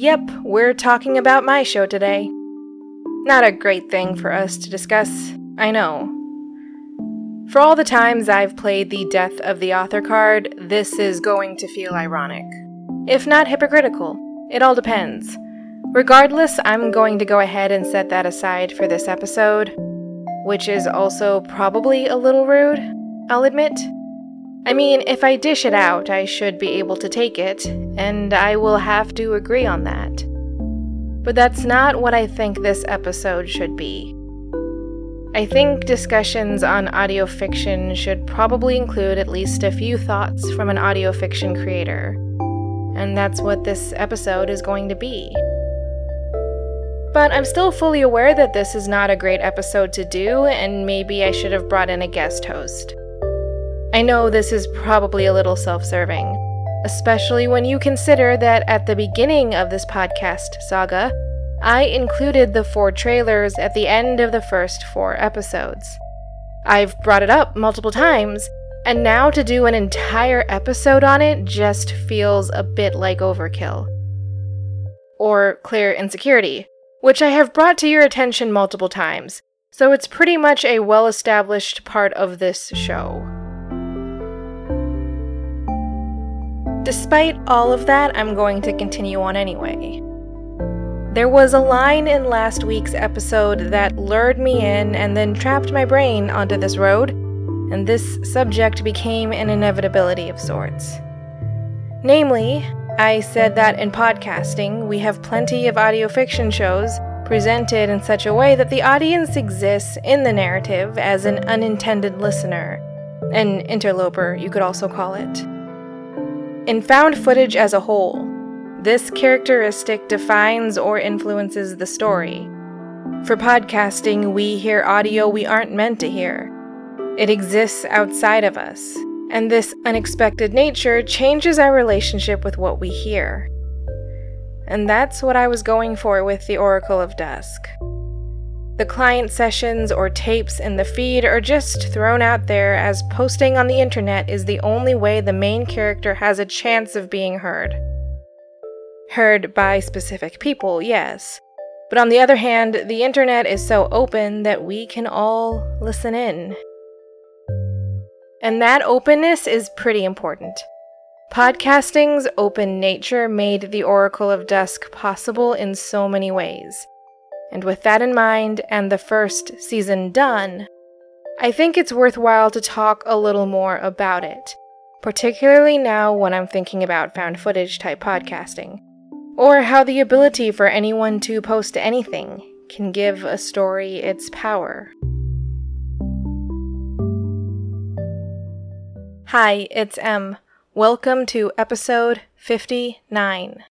Yep, we're talking about my show today. Not a great thing for us to discuss, I know. For all the times I've played the death of the author card, this is going to feel ironic. If not hypocritical, it all depends. Regardless, I'm going to go ahead and set that aside for this episode, which is also probably a little rude, I'll admit. I mean, if I dish it out, I should be able to take it, and I will have to agree on that. But that's not what I think this episode should be. I think discussions on audio fiction should probably include at least a few thoughts from an audio fiction creator. And that's what this episode is going to be. But I'm still fully aware that this is not a great episode to do, and maybe I should have brought in a guest host. I know this is probably a little self serving, especially when you consider that at the beginning of this podcast saga, I included the four trailers at the end of the first four episodes. I've brought it up multiple times, and now to do an entire episode on it just feels a bit like overkill. Or clear insecurity, which I have brought to your attention multiple times, so it's pretty much a well established part of this show. Despite all of that, I'm going to continue on anyway. There was a line in last week's episode that lured me in and then trapped my brain onto this road, and this subject became an inevitability of sorts. Namely, I said that in podcasting, we have plenty of audio fiction shows presented in such a way that the audience exists in the narrative as an unintended listener, an interloper, you could also call it. In found footage as a whole, this characteristic defines or influences the story. For podcasting, we hear audio we aren't meant to hear. It exists outside of us, and this unexpected nature changes our relationship with what we hear. And that's what I was going for with the Oracle of Dusk. The client sessions or tapes in the feed are just thrown out there as posting on the internet is the only way the main character has a chance of being heard. Heard by specific people, yes. But on the other hand, the internet is so open that we can all listen in. And that openness is pretty important. Podcasting's open nature made the Oracle of Dusk possible in so many ways. And with that in mind, and the first season done, I think it's worthwhile to talk a little more about it, particularly now when I'm thinking about found footage type podcasting, or how the ability for anyone to post anything can give a story its power. Hi, it's M. Welcome to episode 59.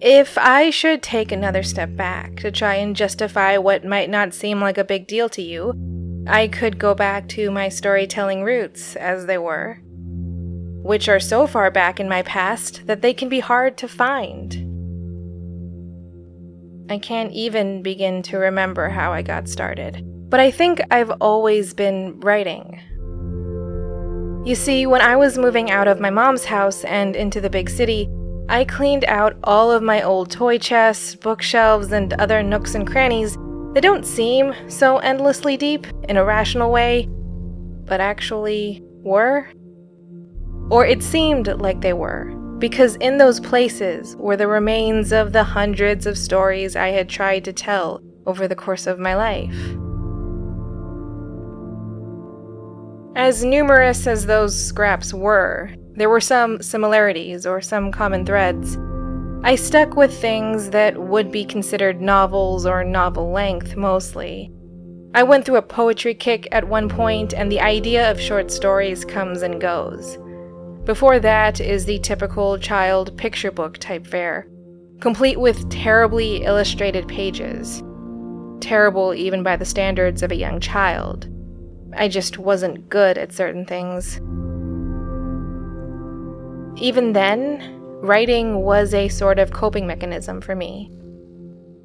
If I should take another step back to try and justify what might not seem like a big deal to you, I could go back to my storytelling roots as they were, which are so far back in my past that they can be hard to find. I can't even begin to remember how I got started, but I think I've always been writing. You see, when I was moving out of my mom's house and into the big city, I cleaned out all of my old toy chests, bookshelves, and other nooks and crannies that don't seem so endlessly deep in a rational way, but actually were. Or it seemed like they were, because in those places were the remains of the hundreds of stories I had tried to tell over the course of my life. As numerous as those scraps were, there were some similarities or some common threads. I stuck with things that would be considered novels or novel length mostly. I went through a poetry kick at one point, and the idea of short stories comes and goes. Before that is the typical child picture book type fare, complete with terribly illustrated pages. Terrible even by the standards of a young child. I just wasn't good at certain things. Even then, writing was a sort of coping mechanism for me.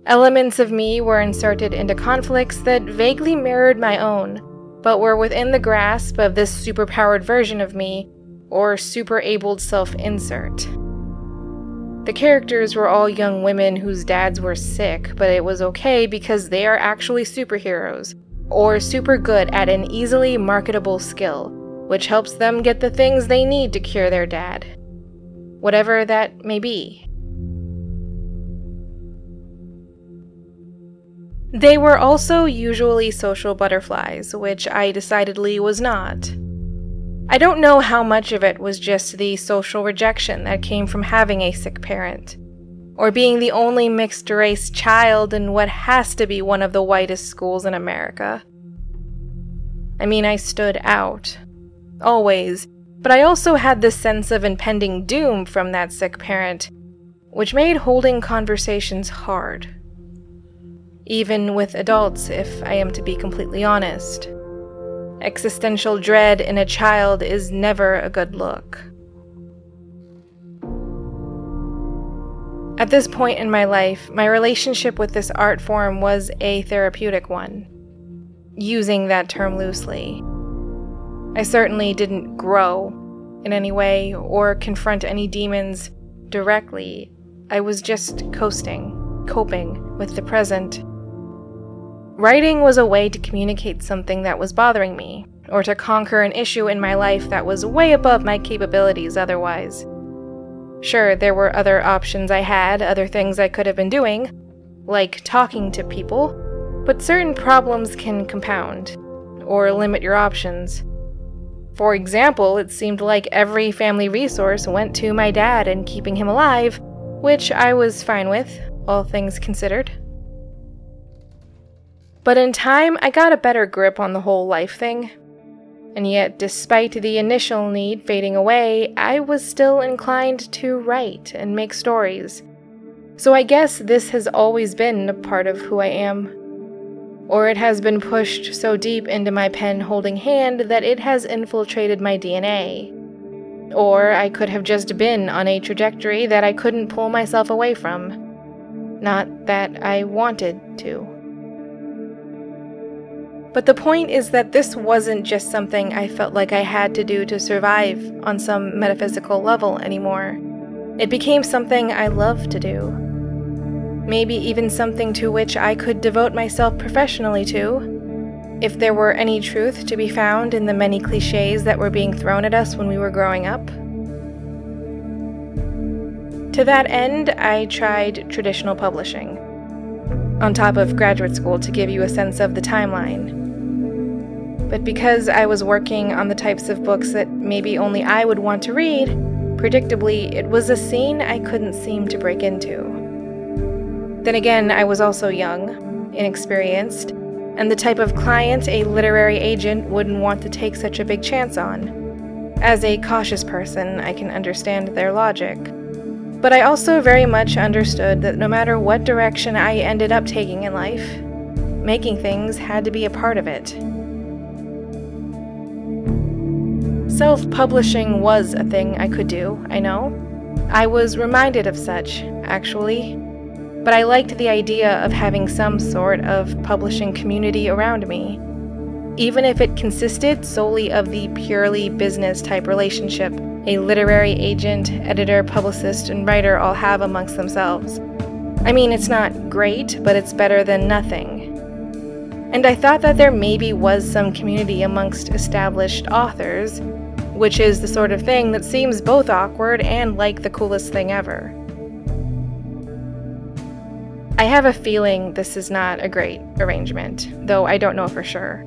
Elements of me were inserted into conflicts that vaguely mirrored my own, but were within the grasp of this superpowered version of me, or super abled self insert. The characters were all young women whose dads were sick, but it was okay because they are actually superheroes, or super good at an easily marketable skill, which helps them get the things they need to cure their dad. Whatever that may be. They were also usually social butterflies, which I decidedly was not. I don't know how much of it was just the social rejection that came from having a sick parent, or being the only mixed race child in what has to be one of the whitest schools in America. I mean, I stood out. Always. But I also had this sense of impending doom from that sick parent, which made holding conversations hard. Even with adults, if I am to be completely honest. Existential dread in a child is never a good look. At this point in my life, my relationship with this art form was a therapeutic one, using that term loosely. I certainly didn't grow in any way or confront any demons directly. I was just coasting, coping with the present. Writing was a way to communicate something that was bothering me, or to conquer an issue in my life that was way above my capabilities otherwise. Sure, there were other options I had, other things I could have been doing, like talking to people, but certain problems can compound, or limit your options. For example, it seemed like every family resource went to my dad and keeping him alive, which I was fine with, all things considered. But in time, I got a better grip on the whole life thing. And yet, despite the initial need fading away, I was still inclined to write and make stories. So I guess this has always been a part of who I am. Or it has been pushed so deep into my pen holding hand that it has infiltrated my DNA. Or I could have just been on a trajectory that I couldn't pull myself away from. Not that I wanted to. But the point is that this wasn't just something I felt like I had to do to survive on some metaphysical level anymore. It became something I love to do. Maybe even something to which I could devote myself professionally to, if there were any truth to be found in the many cliches that were being thrown at us when we were growing up. To that end, I tried traditional publishing, on top of graduate school to give you a sense of the timeline. But because I was working on the types of books that maybe only I would want to read, predictably, it was a scene I couldn't seem to break into. Then again, I was also young, inexperienced, and the type of client a literary agent wouldn't want to take such a big chance on. As a cautious person, I can understand their logic. But I also very much understood that no matter what direction I ended up taking in life, making things had to be a part of it. Self publishing was a thing I could do, I know. I was reminded of such, actually. But I liked the idea of having some sort of publishing community around me. Even if it consisted solely of the purely business type relationship a literary agent, editor, publicist, and writer all have amongst themselves. I mean, it's not great, but it's better than nothing. And I thought that there maybe was some community amongst established authors which is the sort of thing that seems both awkward and like the coolest thing ever. I have a feeling this is not a great arrangement, though I don't know for sure.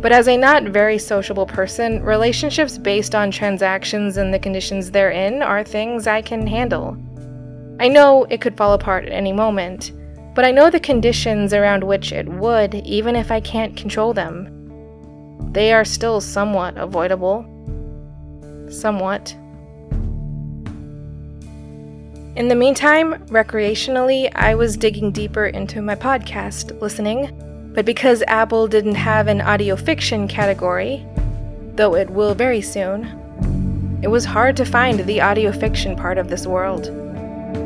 But as a not very sociable person, relationships based on transactions and the conditions therein are things I can handle. I know it could fall apart at any moment, but I know the conditions around which it would, even if I can't control them. They are still somewhat avoidable somewhat. In the meantime, recreationally, I was digging deeper into my podcast listening, but because Apple didn't have an audio fiction category, though it will very soon, it was hard to find the audio fiction part of this world.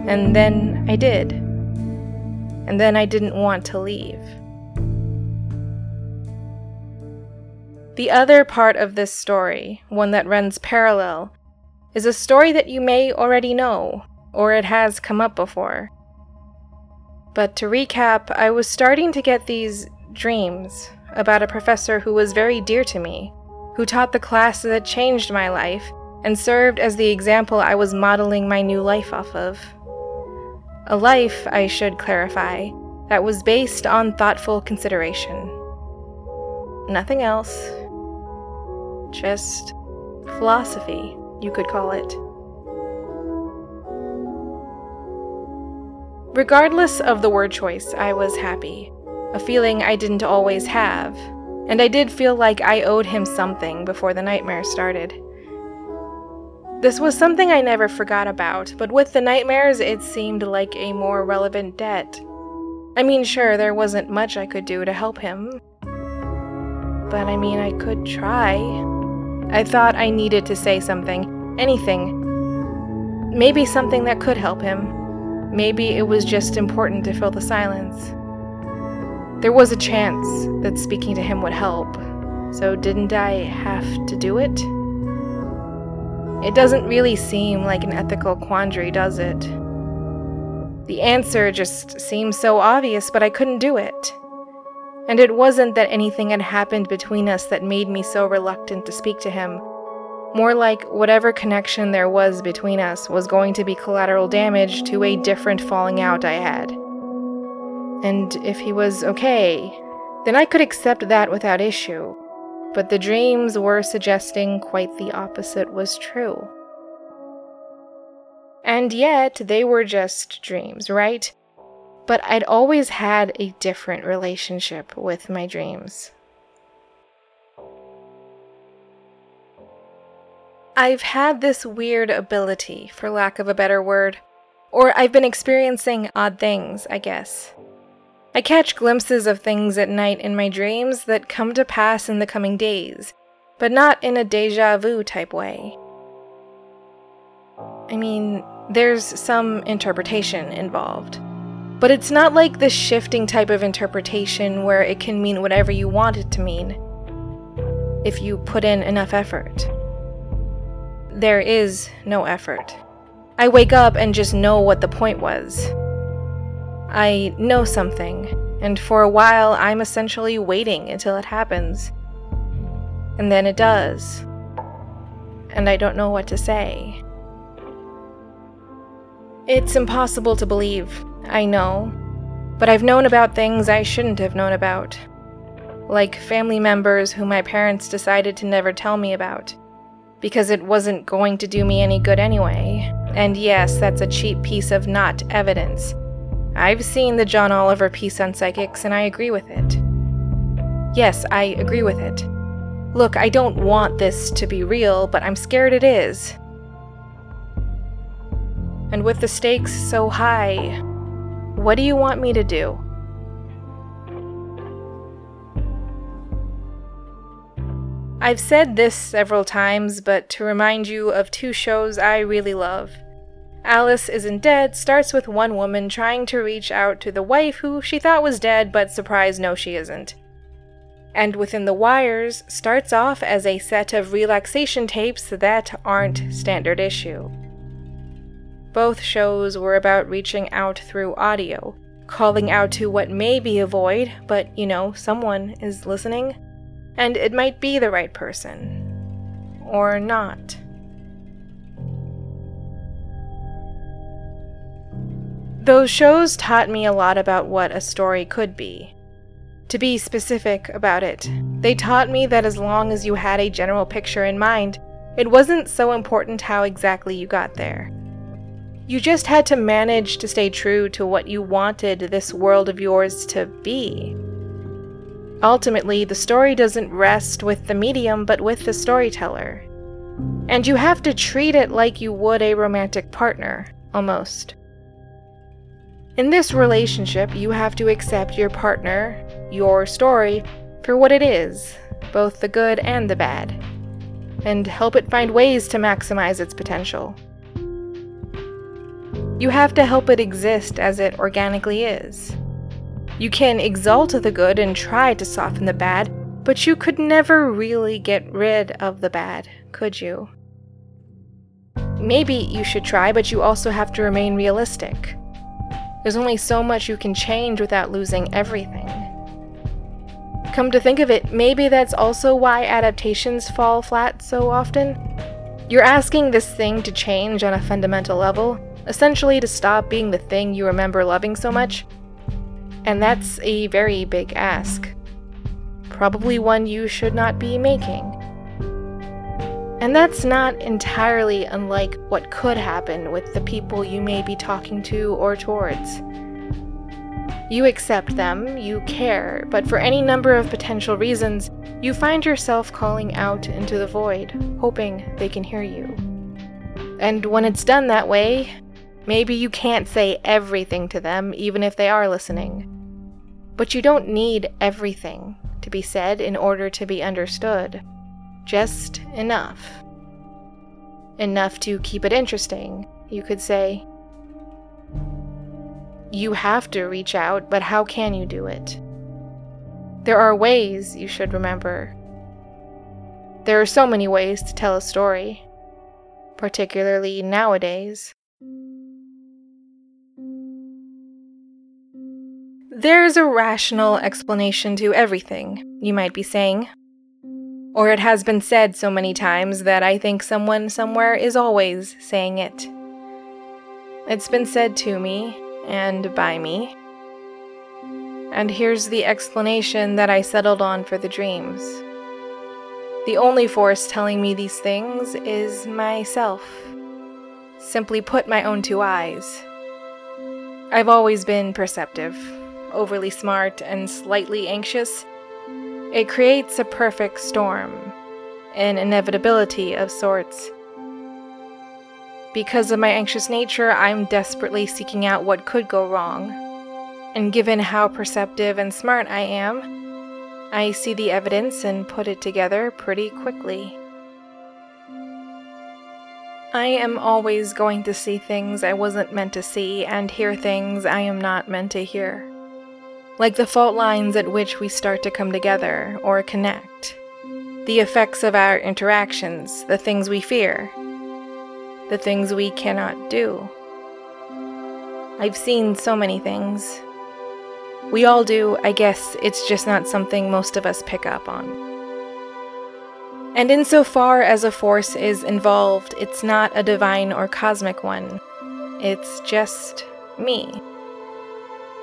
And then I did. And then I didn't want to leave. The other part of this story, one that runs parallel, is a story that you may already know, or it has come up before. But to recap, I was starting to get these dreams about a professor who was very dear to me, who taught the class that changed my life and served as the example I was modeling my new life off of. A life, I should clarify, that was based on thoughtful consideration. Nothing else. Just philosophy, you could call it. Regardless of the word choice, I was happy, a feeling I didn't always have, and I did feel like I owed him something before the nightmare started. This was something I never forgot about, but with the nightmares, it seemed like a more relevant debt. I mean, sure, there wasn't much I could do to help him. But I mean, I could try. I thought I needed to say something, anything. Maybe something that could help him. Maybe it was just important to fill the silence. There was a chance that speaking to him would help, so didn't I have to do it? It doesn't really seem like an ethical quandary, does it? The answer just seems so obvious, but I couldn't do it. And it wasn't that anything had happened between us that made me so reluctant to speak to him. More like whatever connection there was between us was going to be collateral damage to a different falling out I had. And if he was okay, then I could accept that without issue. But the dreams were suggesting quite the opposite was true. And yet, they were just dreams, right? But I'd always had a different relationship with my dreams. I've had this weird ability, for lack of a better word, or I've been experiencing odd things, I guess. I catch glimpses of things at night in my dreams that come to pass in the coming days, but not in a deja vu type way. I mean, there's some interpretation involved. But it's not like the shifting type of interpretation where it can mean whatever you want it to mean if you put in enough effort there is no effort. I wake up and just know what the point was. I know something, and for a while I'm essentially waiting until it happens. And then it does. And I don't know what to say. It's impossible to believe, I know, but I've known about things I shouldn't have known about. Like family members who my parents decided to never tell me about because it wasn't going to do me any good anyway. And yes, that's a cheap piece of not evidence. I've seen the John Oliver piece on psychics and I agree with it. Yes, I agree with it. Look, I don't want this to be real, but I'm scared it is. And with the stakes so high, what do you want me to do? I've said this several times, but to remind you of two shows I really love. Alice Isn't Dead starts with one woman trying to reach out to the wife who she thought was dead, but surprise, no, she isn't. And Within the Wires starts off as a set of relaxation tapes that aren't standard issue. Both shows were about reaching out through audio, calling out to what may be a void, but you know, someone is listening and it might be the right person. Or not. Those shows taught me a lot about what a story could be. To be specific about it, they taught me that as long as you had a general picture in mind, it wasn't so important how exactly you got there. You just had to manage to stay true to what you wanted this world of yours to be. Ultimately, the story doesn't rest with the medium but with the storyteller. And you have to treat it like you would a romantic partner, almost. In this relationship, you have to accept your partner, your story, for what it is, both the good and the bad, and help it find ways to maximize its potential. You have to help it exist as it organically is. You can exalt the good and try to soften the bad, but you could never really get rid of the bad, could you? maybe you should try, but you also have to remain realistic. There's only so much you can change without losing everything. Come to think of it, maybe that's also why adaptations fall flat so often. You're asking this thing to change on a fundamental level, essentially to stop being the thing you remember loving so much. And that's a very big ask. Probably one you should not be making. And that's not entirely unlike what could happen with the people you may be talking to or towards. You accept them, you care, but for any number of potential reasons, you find yourself calling out into the void, hoping they can hear you. And when it's done that way, maybe you can't say everything to them, even if they are listening. But you don't need everything to be said in order to be understood. Just enough. Enough to keep it interesting, you could say. You have to reach out, but how can you do it? There are ways you should remember. There are so many ways to tell a story, particularly nowadays. There's a rational explanation to everything, you might be saying. Or it has been said so many times that I think someone somewhere is always saying it. It's been said to me, and by me. And here's the explanation that I settled on for the dreams. The only force telling me these things is myself. Simply put, my own two eyes. I've always been perceptive, overly smart, and slightly anxious. It creates a perfect storm, an inevitability of sorts. Because of my anxious nature, I'm desperately seeking out what could go wrong. And given how perceptive and smart I am, I see the evidence and put it together pretty quickly. I am always going to see things I wasn't meant to see and hear things I am not meant to hear. Like the fault lines at which we start to come together or connect. The effects of our interactions, the things we fear, the things we cannot do. I've seen so many things. We all do, I guess it's just not something most of us pick up on. And insofar as a force is involved, it's not a divine or cosmic one. It's just me.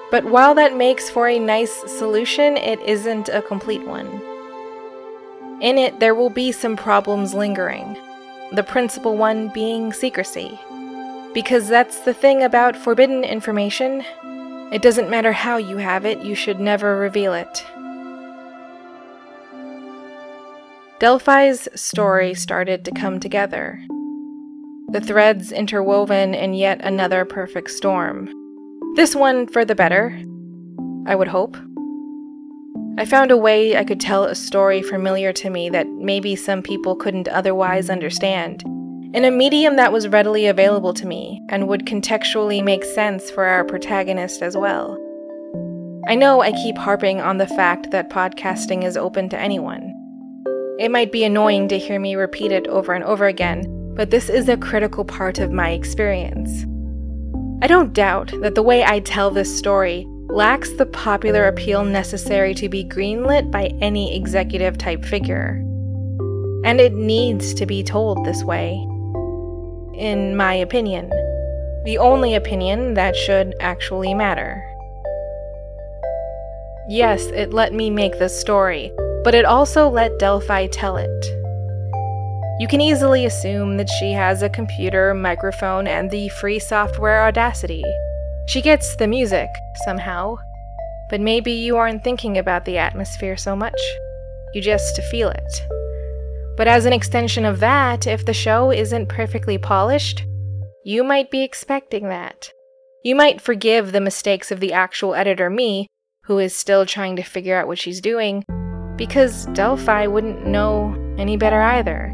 But while that makes for a nice solution, it isn't a complete one. In it, there will be some problems lingering the principal one being secrecy. Because that's the thing about forbidden information. It doesn't matter how you have it, you should never reveal it. Delphi's story started to come together. The threads interwoven in yet another perfect storm. This one for the better, I would hope. I found a way I could tell a story familiar to me that maybe some people couldn't otherwise understand, in a medium that was readily available to me and would contextually make sense for our protagonist as well. I know I keep harping on the fact that podcasting is open to anyone. It might be annoying to hear me repeat it over and over again, but this is a critical part of my experience. I don't doubt that the way I tell this story lacks the popular appeal necessary to be greenlit by any executive type figure. And it needs to be told this way. In my opinion. The only opinion that should actually matter. Yes, it let me make this story, but it also let Delphi tell it. You can easily assume that she has a computer, microphone, and the free software Audacity. She gets the music, somehow. But maybe you aren't thinking about the atmosphere so much. You just feel it. But as an extension of that, if the show isn't perfectly polished, you might be expecting that. You might forgive the mistakes of the actual editor, me, who is still trying to figure out what she's doing, because Delphi wouldn't know any better either.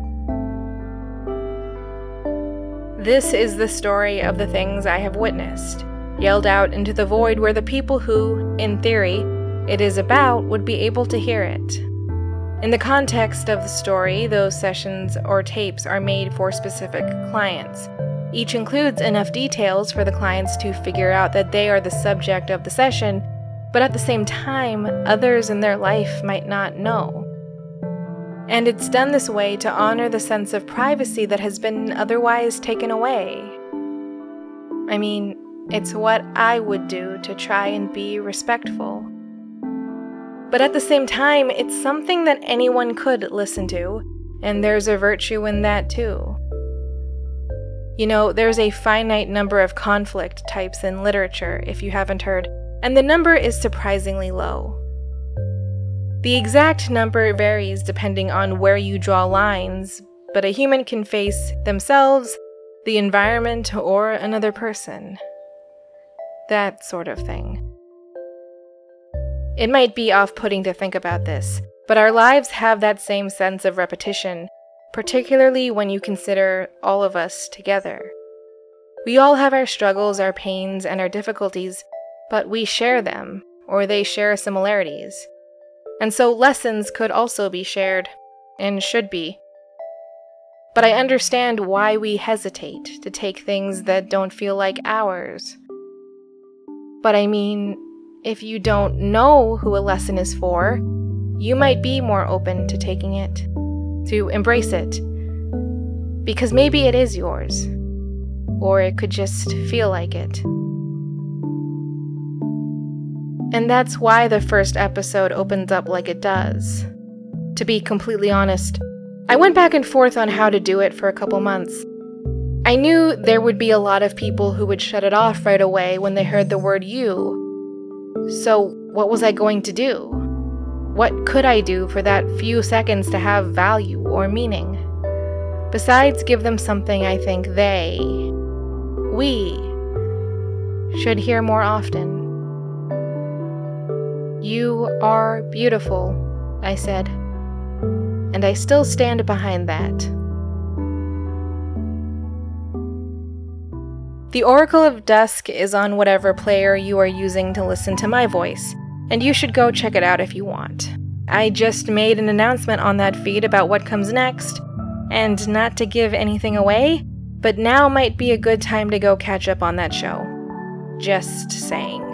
This is the story of the things I have witnessed yelled out into the void where the people who, in theory, it is about would be able to hear it. In the context of the story, those sessions or tapes are made for specific clients. Each includes enough details for the clients to figure out that they are the subject of the session, but at the same time, others in their life might not know. And it's done this way to honor the sense of privacy that has been otherwise taken away. I mean, it's what I would do to try and be respectful. But at the same time, it's something that anyone could listen to, and there's a virtue in that too. You know, there's a finite number of conflict types in literature, if you haven't heard, and the number is surprisingly low. The exact number varies depending on where you draw lines, but a human can face themselves, the environment, or another person. That sort of thing. It might be off putting to think about this, but our lives have that same sense of repetition, particularly when you consider all of us together. We all have our struggles, our pains, and our difficulties, but we share them, or they share similarities. And so lessons could also be shared, and should be. But I understand why we hesitate to take things that don't feel like ours. But I mean, if you don't know who a lesson is for, you might be more open to taking it to embrace it. Because maybe it is yours, or it could just feel like it. And that's why the first episode opens up like it does. To be completely honest, I went back and forth on how to do it for a couple months. I knew there would be a lot of people who would shut it off right away when they heard the word you. So, what was I going to do? What could I do for that few seconds to have value or meaning? Besides, give them something I think they, we, should hear more often. You are beautiful, I said, and I still stand behind that. The Oracle of Dusk is on whatever player you are using to listen to my voice and you should go check it out if you want. I just made an announcement on that feed about what comes next, and not to give anything away, but now might be a good time to go catch up on that show. Just saying.